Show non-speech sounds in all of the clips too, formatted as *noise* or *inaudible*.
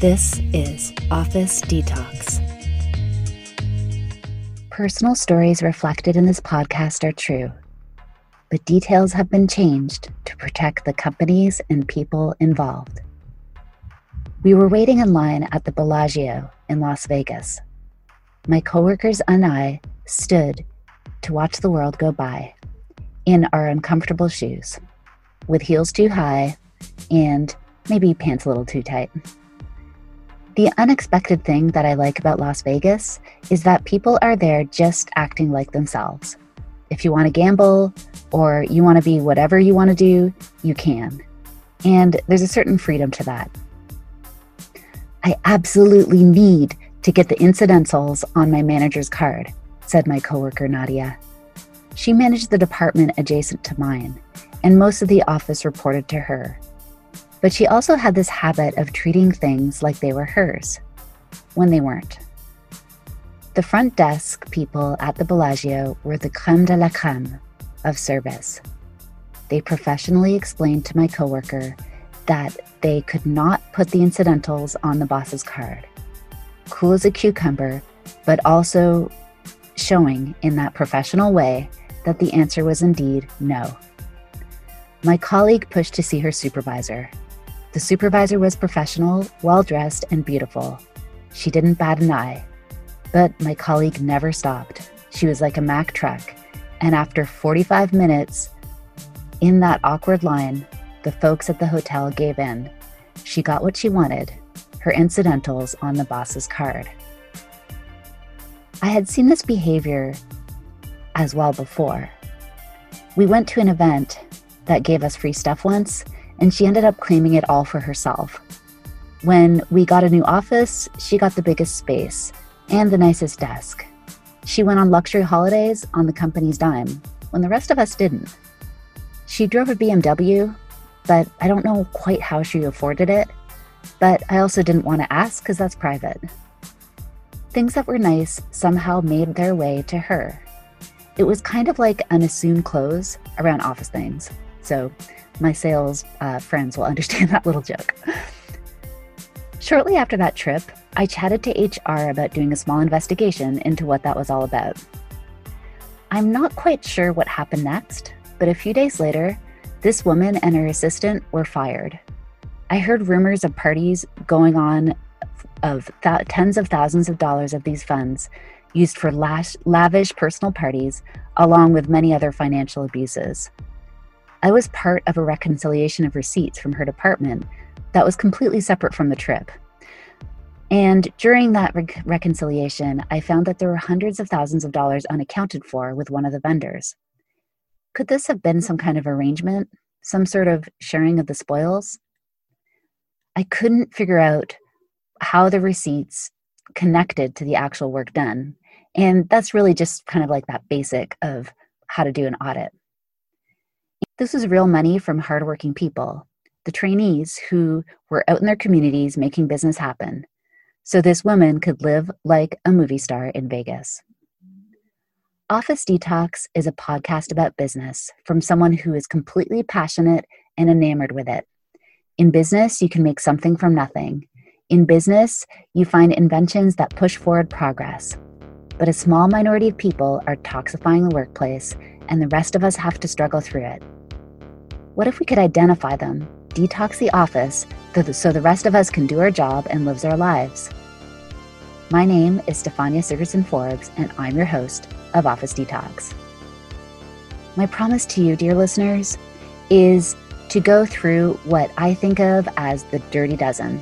This is Office Detox. Personal stories reflected in this podcast are true, but details have been changed to protect the companies and people involved. We were waiting in line at the Bellagio in Las Vegas. My coworkers and I stood to watch the world go by in our uncomfortable shoes, with heels too high and maybe pants a little too tight. The unexpected thing that I like about Las Vegas is that people are there just acting like themselves. If you want to gamble or you want to be whatever you want to do, you can. And there's a certain freedom to that. I absolutely need to get the incidentals on my manager's card, said my coworker Nadia. She managed the department adjacent to mine, and most of the office reported to her. But she also had this habit of treating things like they were hers, when they weren't. The front desk people at the Bellagio were the creme de la creme of service. They professionally explained to my coworker that they could not put the incidentals on the boss's card. Cool as a cucumber, but also showing in that professional way that the answer was indeed no. My colleague pushed to see her supervisor. The supervisor was professional, well dressed, and beautiful. She didn't bat an eye. But my colleague never stopped. She was like a Mack truck. And after 45 minutes in that awkward line, the folks at the hotel gave in. She got what she wanted her incidentals on the boss's card. I had seen this behavior as well before. We went to an event that gave us free stuff once, and she ended up claiming it all for herself. When we got a new office, she got the biggest space and the nicest desk. She went on luxury holidays on the company's dime when the rest of us didn't. She drove a BMW, but I don't know quite how she afforded it. But I also didn't want to ask because that's private. Things that were nice somehow made their way to her. It was kind of like unassumed clothes around office things. So my sales uh, friends will *laughs* understand that little joke. Shortly after that trip, I chatted to HR about doing a small investigation into what that was all about. I'm not quite sure what happened next, but a few days later, this woman and her assistant were fired. I heard rumors of parties going on of th- tens of thousands of dollars of these funds used for lash- lavish personal parties, along with many other financial abuses. I was part of a reconciliation of receipts from her department that was completely separate from the trip. And during that re- reconciliation, I found that there were hundreds of thousands of dollars unaccounted for with one of the vendors. Could this have been some kind of arrangement, some sort of sharing of the spoils? I couldn't figure out how the receipts connected to the actual work done. And that's really just kind of like that basic of how to do an audit. This was real money from hardworking people, the trainees who were out in their communities making business happen, so this woman could live like a movie star in Vegas. Office Detox is a podcast about business from someone who is completely passionate and enamored with it. In business, you can make something from nothing. In business, you find inventions that push forward progress. But a small minority of people are toxifying the workplace, and the rest of us have to struggle through it. What if we could identify them, detox the office, so the rest of us can do our job and live our lives? My name is Stefania Sigerson Forbes, and I'm your host of Office Detox. My promise to you, dear listeners, is to go through what I think of as the dirty dozen.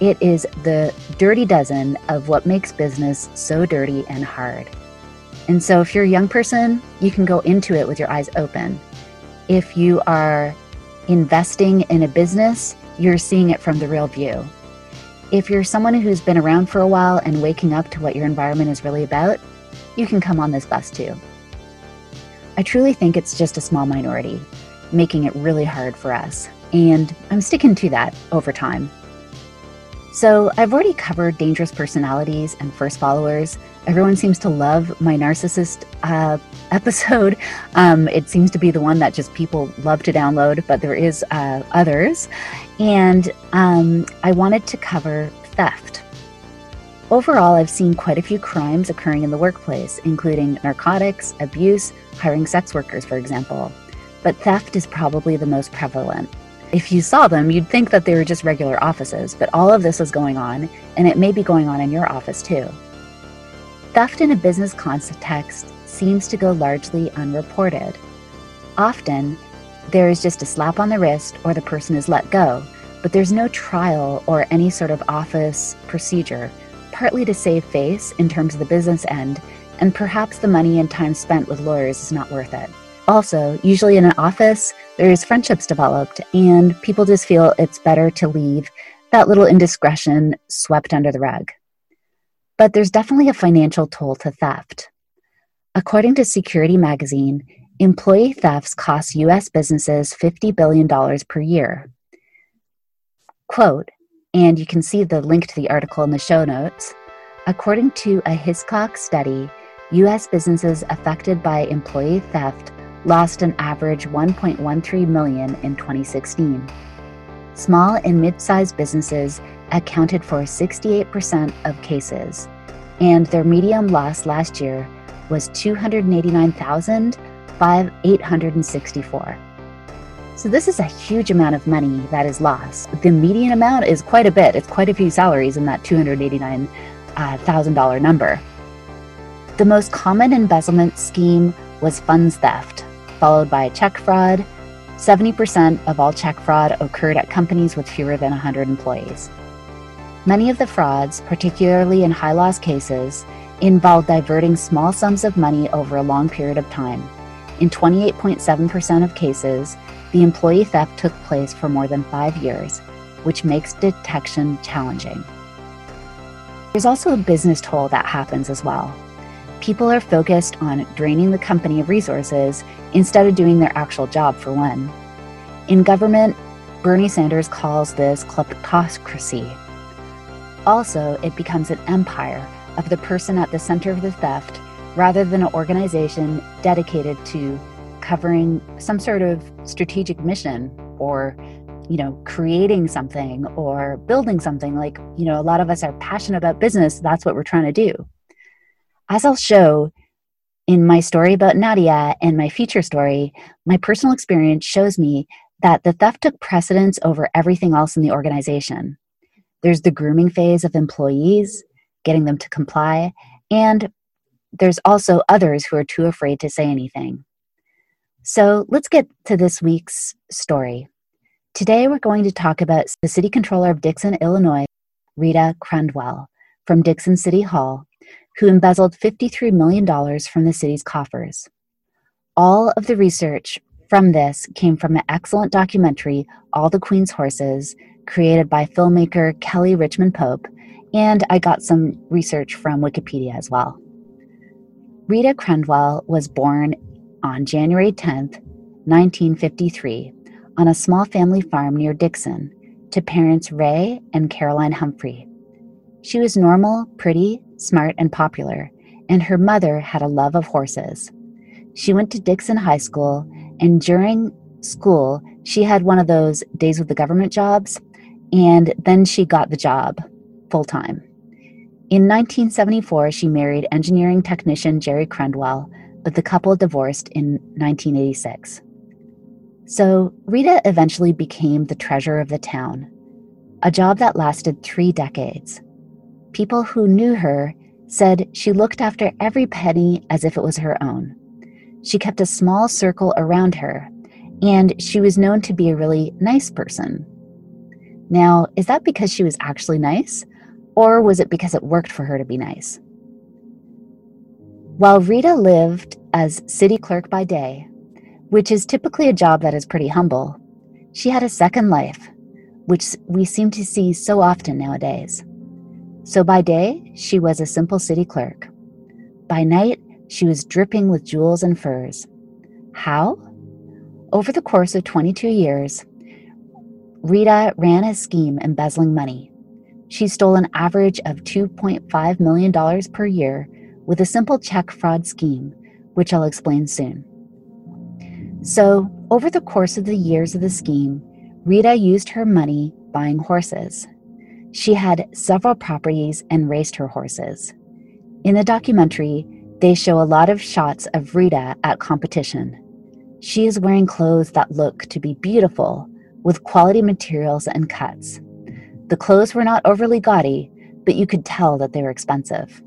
It is the dirty dozen of what makes business so dirty and hard. And so, if you're a young person, you can go into it with your eyes open if you are investing in a business, you're seeing it from the real view. If you're someone who's been around for a while and waking up to what your environment is really about, you can come on this bus too. I truly think it's just a small minority, making it really hard for us. And I'm sticking to that over time. So, I've already covered dangerous personalities and first followers. Everyone seems to love my narcissist uh, episode. *laughs* Um, it seems to be the one that just people love to download, but there is uh, others. And um, I wanted to cover theft. Overall, I've seen quite a few crimes occurring in the workplace, including narcotics, abuse, hiring sex workers, for example. But theft is probably the most prevalent. If you saw them, you'd think that they were just regular offices, but all of this is going on, and it may be going on in your office too. Theft in a business context seems to go largely unreported. Often, there is just a slap on the wrist or the person is let go, but there's no trial or any sort of office procedure, partly to save face in terms of the business end, and perhaps the money and time spent with lawyers is not worth it. Also, usually in an office, there's friendships developed, and people just feel it's better to leave that little indiscretion swept under the rug. But there's definitely a financial toll to theft. According to Security Magazine, employee thefts cost US businesses $50 billion per year. Quote, and you can see the link to the article in the show notes. According to a Hiscox study, US businesses affected by employee theft lost an average 1.13 million in 2016. Small and mid-sized businesses accounted for 68% of cases, and their median loss last year was 289,864. So this is a huge amount of money that is lost. The median amount is quite a bit. It's quite a few salaries in that $289,000 uh, number. The most common embezzlement scheme was funds theft, followed by check fraud. 70% of all check fraud occurred at companies with fewer than 100 employees. Many of the frauds, particularly in high loss cases, involved diverting small sums of money over a long period of time. In 28.7% of cases, the employee theft took place for more than five years, which makes detection challenging. There's also a business toll that happens as well people are focused on draining the company of resources instead of doing their actual job for one. In government, Bernie Sanders calls this kleptocracy. Also, it becomes an empire of the person at the center of the theft rather than an organization dedicated to covering some sort of strategic mission or you know creating something or building something. Like you know a lot of us are passionate about business. That's what we're trying to do. As I'll show in my story about Nadia and my feature story, my personal experience shows me that the theft took precedence over everything else in the organization. There's the grooming phase of employees, getting them to comply, and there's also others who are too afraid to say anything. So let's get to this week's story. Today we're going to talk about the city controller of Dixon, Illinois, Rita Crundwell, from Dixon City Hall, who embezzled $53 million from the city's coffers. All of the research from this came from an excellent documentary, All the Queen's Horses, created by filmmaker Kelly Richmond Pope, and I got some research from Wikipedia as well. Rita Crundwell was born on January 10, 1953, on a small family farm near Dixon to parents Ray and Caroline Humphrey. She was normal, pretty, smart, and popular, and her mother had a love of horses. She went to Dixon High School, and during school, she had one of those days with the government jobs, and then she got the job full time. In 1974, she married engineering technician Jerry Crundwell, but the couple divorced in 1986. So, Rita eventually became the treasurer of the town, a job that lasted three decades. People who knew her said she looked after every penny as if it was her own. She kept a small circle around her, and she was known to be a really nice person. Now, is that because she was actually nice, or was it because it worked for her to be nice? While Rita lived as city clerk by day, which is typically a job that is pretty humble, she had a second life, which we seem to see so often nowadays. So by day, she was a simple city clerk. By night, she was dripping with jewels and furs. How? Over the course of 22 years, Rita ran a scheme embezzling money. She stole an average of $2.5 million per year with a simple check fraud scheme, which I'll explain soon. So, over the course of the years of the scheme, Rita used her money buying horses. She had several properties and raced her horses. In the documentary, they show a lot of shots of Rita at competition. She is wearing clothes that look to be beautiful, with quality materials and cuts. The clothes were not overly gaudy, but you could tell that they were expensive.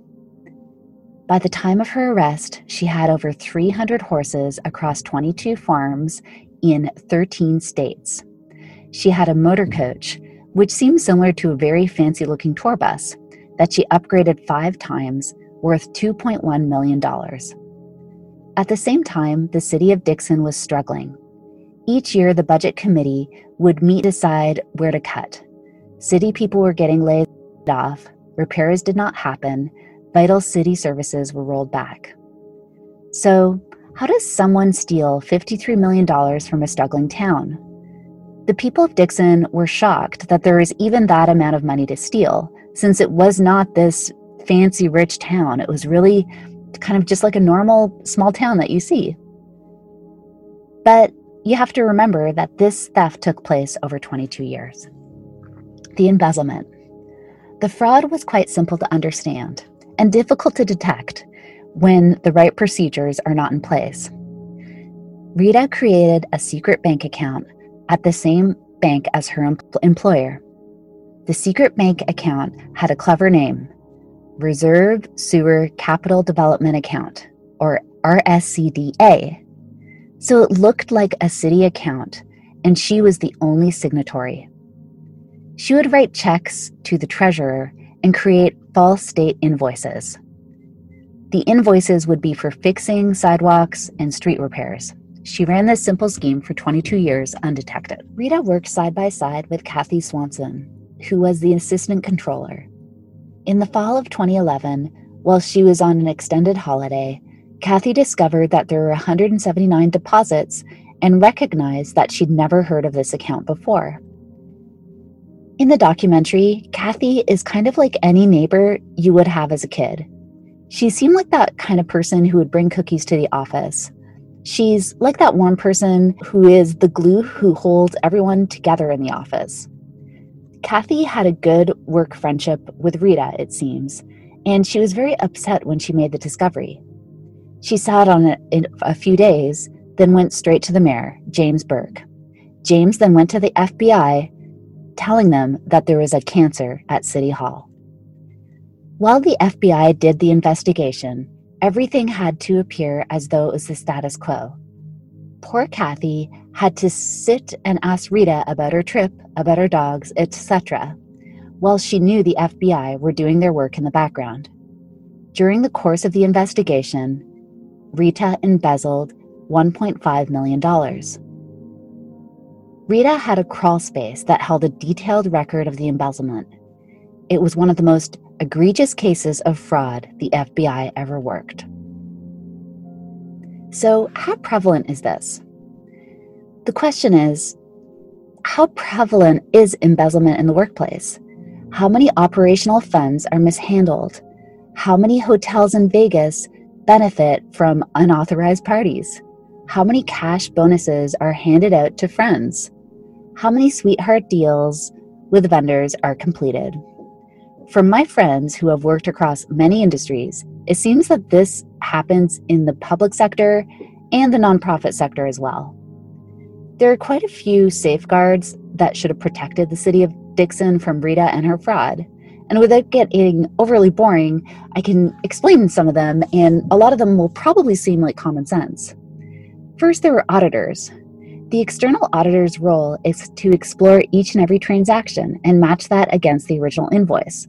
By the time of her arrest, she had over 300 horses across 22 farms in 13 states. She had a motor coach, which seems similar to a very fancy looking tour bus, that she upgraded five times, worth $2.1 million. At the same time, the city of Dixon was struggling. Each year, the budget committee would meet to decide where to cut. City people were getting laid off, repairs did not happen, vital city services were rolled back. So, how does someone steal $53 million from a struggling town? The people of Dixon were shocked that there was even that amount of money to steal, since it was not this fancy rich town. It was really kind of just like a normal small town that you see. But you have to remember that this theft took place over 22 years. The embezzlement. The fraud was quite simple to understand and difficult to detect when the right procedures are not in place. Rita created a secret bank account at the same bank as her em- employer. The secret bank account had a clever name Reserve Sewer Capital Development Account, or RSCDA. So it looked like a city account, and she was the only signatory. She would write checks to the treasurer and create false state invoices. The invoices would be for fixing sidewalks and street repairs. She ran this simple scheme for 22 years undetected. Rita worked side by side with Kathy Swanson, who was the assistant controller. In the fall of 2011, while she was on an extended holiday, Kathy discovered that there were 179 deposits and recognized that she'd never heard of this account before. In the documentary, Kathy is kind of like any neighbor you would have as a kid. She seemed like that kind of person who would bring cookies to the office. She's like that one person who is the glue who holds everyone together in the office. Kathy had a good work friendship with Rita, it seems, and she was very upset when she made the discovery. She sat on it a few days, then went straight to the mayor, James Burke. James then went to the FBI telling them that there was a cancer at City Hall. While the FBI did the investigation, everything had to appear as though it was the status quo. Poor Kathy had to sit and ask Rita about her trip, about her dogs, etc., while she knew the FBI were doing their work in the background. During the course of the investigation, Rita embezzled $1.5 million. Rita had a crawl space that held a detailed record of the embezzlement. It was one of the most egregious cases of fraud the FBI ever worked. So, how prevalent is this? The question is how prevalent is embezzlement in the workplace? How many operational funds are mishandled? How many hotels in Vegas benefit from unauthorized parties? How many cash bonuses are handed out to friends? How many sweetheart deals with vendors are completed? From my friends who have worked across many industries, it seems that this happens in the public sector and the nonprofit sector as well. There are quite a few safeguards that should have protected the city of Dixon from Rita and her fraud. And without getting overly boring, I can explain some of them, and a lot of them will probably seem like common sense. First, there were auditors. The external auditor's role is to explore each and every transaction and match that against the original invoice.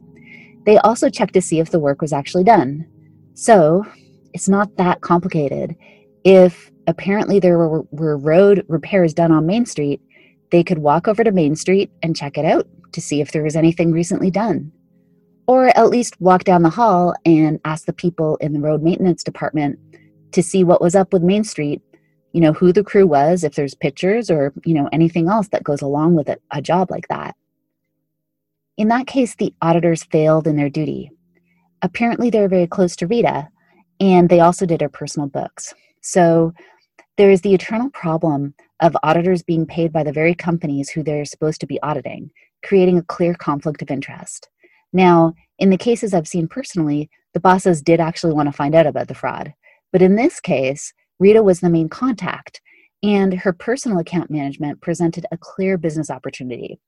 They also check to see if the work was actually done. So, it's not that complicated. If apparently there were, were road repairs done on Main Street, they could walk over to Main Street and check it out to see if there was anything recently done. Or at least walk down the hall and ask the people in the road maintenance department to see what was up with Main Street you know who the crew was if there's pictures or you know anything else that goes along with it, a job like that in that case the auditors failed in their duty apparently they were very close to rita and they also did her personal books. So there is the eternal problem of auditors being paid by the very companies who they're supposed to be auditing, creating a clear conflict of interest. Now, in the cases I've seen personally, the bosses did actually want to find out about the fraud. But in this case, Rita was the main contact, and her personal account management presented a clear business opportunity.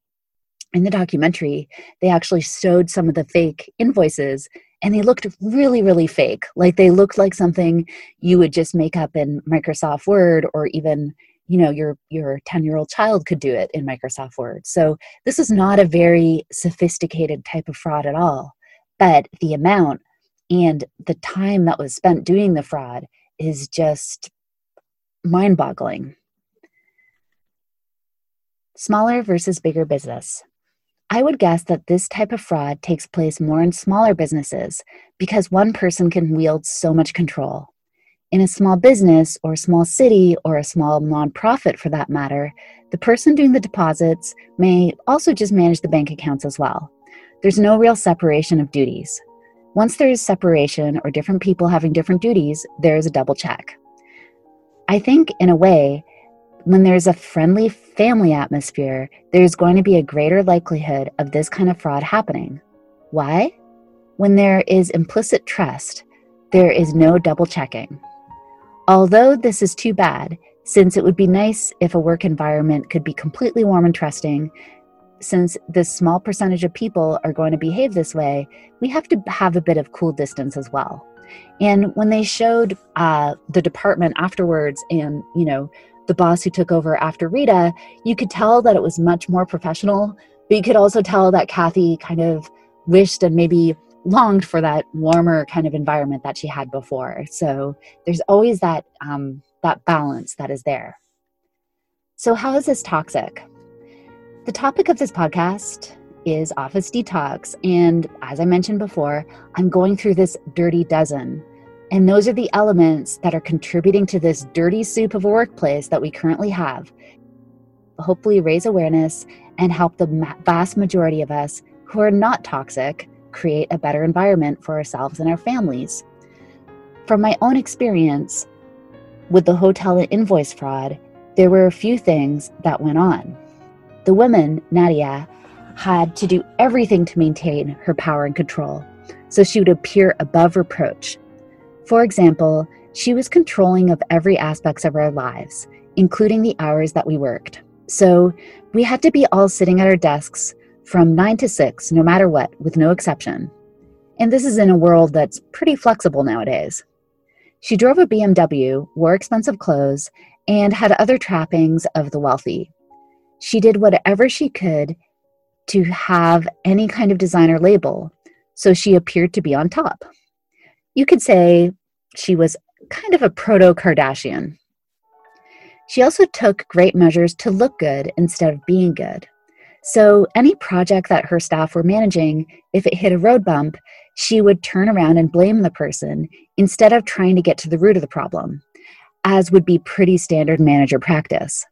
In the documentary, they actually showed some of the fake invoices and they looked really really fake like they looked like something you would just make up in microsoft word or even you know your your 10 year old child could do it in microsoft word. So this is not a very sophisticated type of fraud at all but the amount and the time that was spent doing the fraud is just mind boggling smaller versus bigger business. I would guess that this type of fraud takes place more in smaller businesses because one person can wield so much control. In a small business or a small city or a small nonprofit for that matter, the person doing the deposits may also just manage the bank accounts as well. There's no real separation of duties. Once there is separation or different people having different duties, there is a double check. I think, in a way, when there's a friendly family atmosphere, there's going to be a greater likelihood of this kind of fraud happening. Why? When there is implicit trust, there is no double checking. Although this is too bad, since it would be nice if a work environment could be completely warm and trusting, since this small percentage of people are going to behave this way, we have to have a bit of cool distance as well. And when they showed uh, the department afterwards and, you know, the boss who took over after Rita, you could tell that it was much more professional, but you could also tell that Kathy kind of wished and maybe longed for that warmer kind of environment that she had before. So there's always that um, that balance that is there. So how is this toxic? The topic of this podcast is office detox, and as I mentioned before, I'm going through this dirty dozen and those are the elements that are contributing to this dirty soup of a workplace that we currently have. Hopefully, raise awareness and help the vast majority of us who are not toxic create a better environment for ourselves and our families. From my own experience with the hotel and invoice fraud, there were a few things that went on. The woman, Nadia, had to do everything to maintain her power and control, so she would appear above reproach for example, she was controlling of every aspects of our lives, including the hours that we worked. So we had to be all sitting at our desks from 9 to 6, no matter what, with no exception. And this is in a world that's pretty flexible nowadays. She drove a BMW, wore expensive clothes, and had other trappings of the wealthy. She did whatever she could to have any kind of designer label, so she appeared to be on top you could say she was kind of a proto Kardashian. She also took great measures to look good instead of being good. So, any project that her staff were managing, if it hit a road bump, she would turn around and blame the person instead of trying to get to the root of the problem, as would be pretty standard manager practice.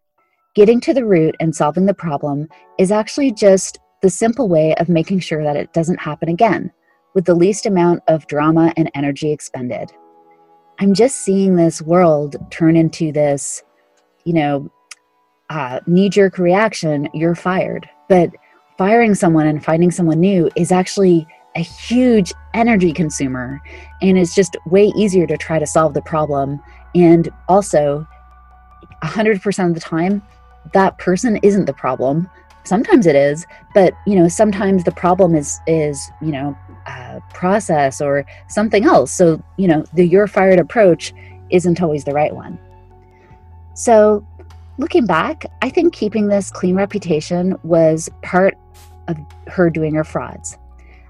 Getting to the root and solving the problem is actually just the simple way of making sure that it doesn't happen again with the least amount of drama and energy expended. I'm just seeing this world turn into this, you know, uh, knee jerk reaction, you're fired. But firing someone and finding someone new is actually a huge energy consumer. And it's just way easier to try to solve the problem. And also, 100% of the time, that person isn't the problem. Sometimes it is, but you know, sometimes the problem is is you know uh, process or something else. So, you know, the you're fired approach isn't always the right one. So, looking back, I think keeping this clean reputation was part of her doing her frauds.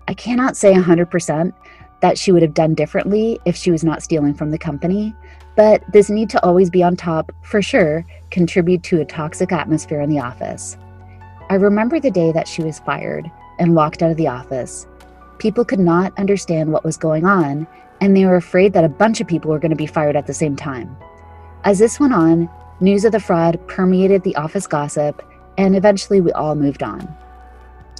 I cannot say 100% that she would have done differently if she was not stealing from the company, but this need to always be on top, for sure, contribute to a toxic atmosphere in the office. I remember the day that she was fired and walked out of the office People could not understand what was going on, and they were afraid that a bunch of people were going to be fired at the same time. As this went on, news of the fraud permeated the office gossip, and eventually we all moved on.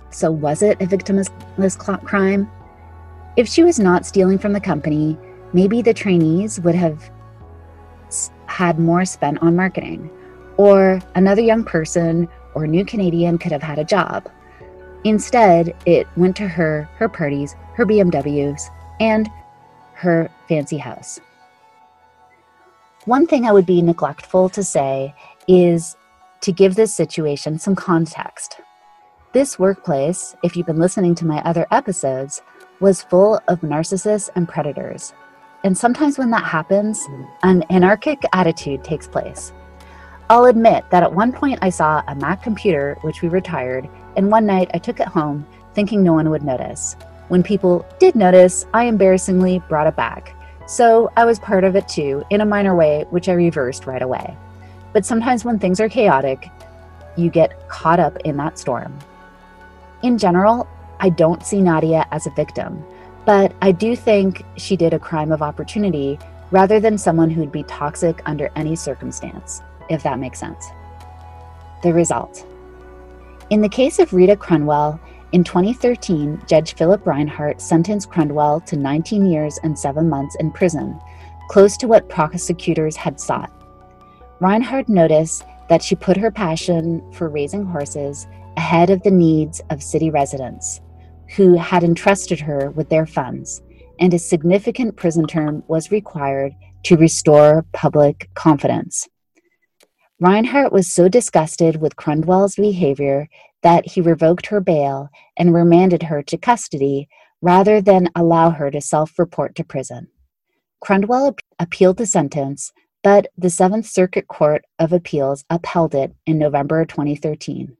So, was it a victimless crime? If she was not stealing from the company, maybe the trainees would have had more spent on marketing, or another young person or new Canadian could have had a job. Instead, it went to her, her parties, her BMWs, and her fancy house. One thing I would be neglectful to say is to give this situation some context. This workplace, if you've been listening to my other episodes, was full of narcissists and predators. And sometimes when that happens, an anarchic attitude takes place. I'll admit that at one point I saw a Mac computer, which we retired, and one night I took it home thinking no one would notice. When people did notice, I embarrassingly brought it back. So I was part of it too, in a minor way, which I reversed right away. But sometimes when things are chaotic, you get caught up in that storm. In general, I don't see Nadia as a victim, but I do think she did a crime of opportunity rather than someone who'd be toxic under any circumstance, if that makes sense. The result. In the case of Rita Crundwell, in 2013, Judge Philip Reinhard sentenced Crundwell to 19 years and seven months in prison, close to what prosecutors had sought. Reinhard noticed that she put her passion for raising horses ahead of the needs of city residents who had entrusted her with their funds, and a significant prison term was required to restore public confidence. Reinhard was so disgusted with Crundwell's behavior that he revoked her bail and remanded her to custody rather than allow her to self report to prison. Crundwell appealed the sentence, but the Seventh Circuit Court of Appeals upheld it in November 2013.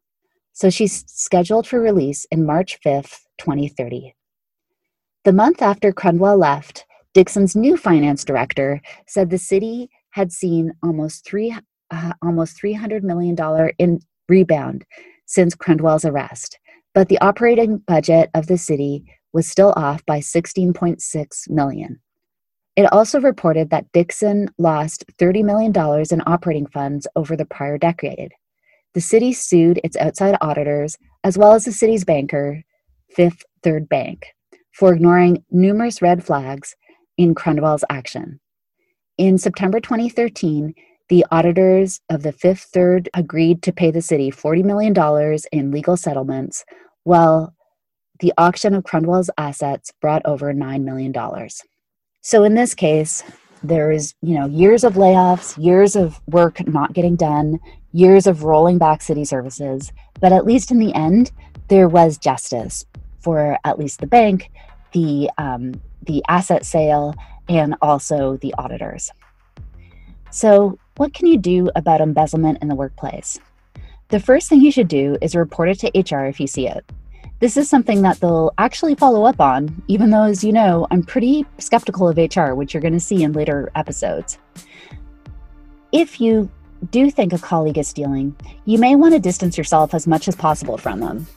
So she's scheduled for release in March 5th, 2030. The month after Crundwell left, Dixon's new finance director said the city had seen almost three uh, almost $300 million in rebound since Crundwell's arrest, but the operating budget of the city was still off by 16.6 million. It also reported that Dixon lost $30 million in operating funds over the prior decade. The city sued its outside auditors, as well as the city's banker, Fifth Third Bank, for ignoring numerous red flags in Crundwell's action. In September 2013, the auditors of the Fifth Third agreed to pay the city $40 million in legal settlements, while the auction of Crundwell's assets brought over $9 million. So in this case, there is, you know, years of layoffs, years of work not getting done, years of rolling back city services, but at least in the end, there was justice for at least the bank, the um, the asset sale, and also the auditors. So what can you do about embezzlement in the workplace? The first thing you should do is report it to HR if you see it. This is something that they'll actually follow up on, even though, as you know, I'm pretty skeptical of HR, which you're going to see in later episodes. If you do think a colleague is stealing, you may want to distance yourself as much as possible from them.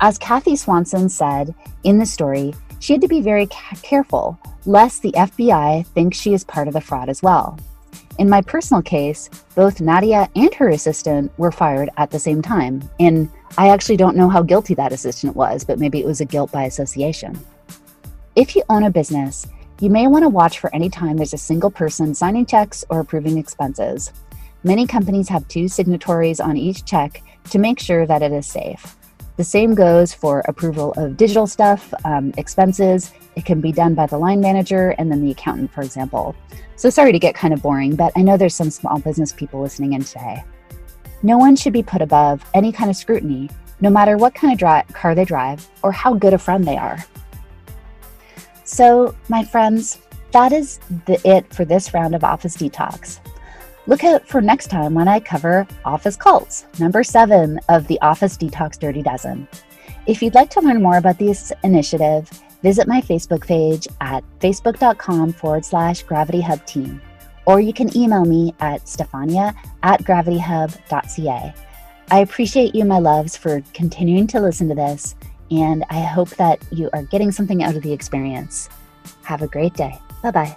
As Kathy Swanson said in the story, she had to be very careful lest the FBI think she is part of the fraud as well. In my personal case, both Nadia and her assistant were fired at the same time. And I actually don't know how guilty that assistant was, but maybe it was a guilt by association. If you own a business, you may want to watch for any time there's a single person signing checks or approving expenses. Many companies have two signatories on each check to make sure that it is safe. The same goes for approval of digital stuff, um, expenses. It can be done by the line manager and then the accountant, for example. So sorry to get kind of boring, but I know there's some small business people listening in today. No one should be put above any kind of scrutiny, no matter what kind of dri- car they drive or how good a friend they are. So, my friends, that is the it for this round of Office Detox. Look out for next time when I cover Office Cults, number seven of the Office Detox Dirty Dozen. If you'd like to learn more about this initiative, visit my Facebook page at facebook.com forward slash Gravity Hub Team, or you can email me at stefania at gravityhub.ca. I appreciate you, my loves, for continuing to listen to this, and I hope that you are getting something out of the experience. Have a great day. Bye bye.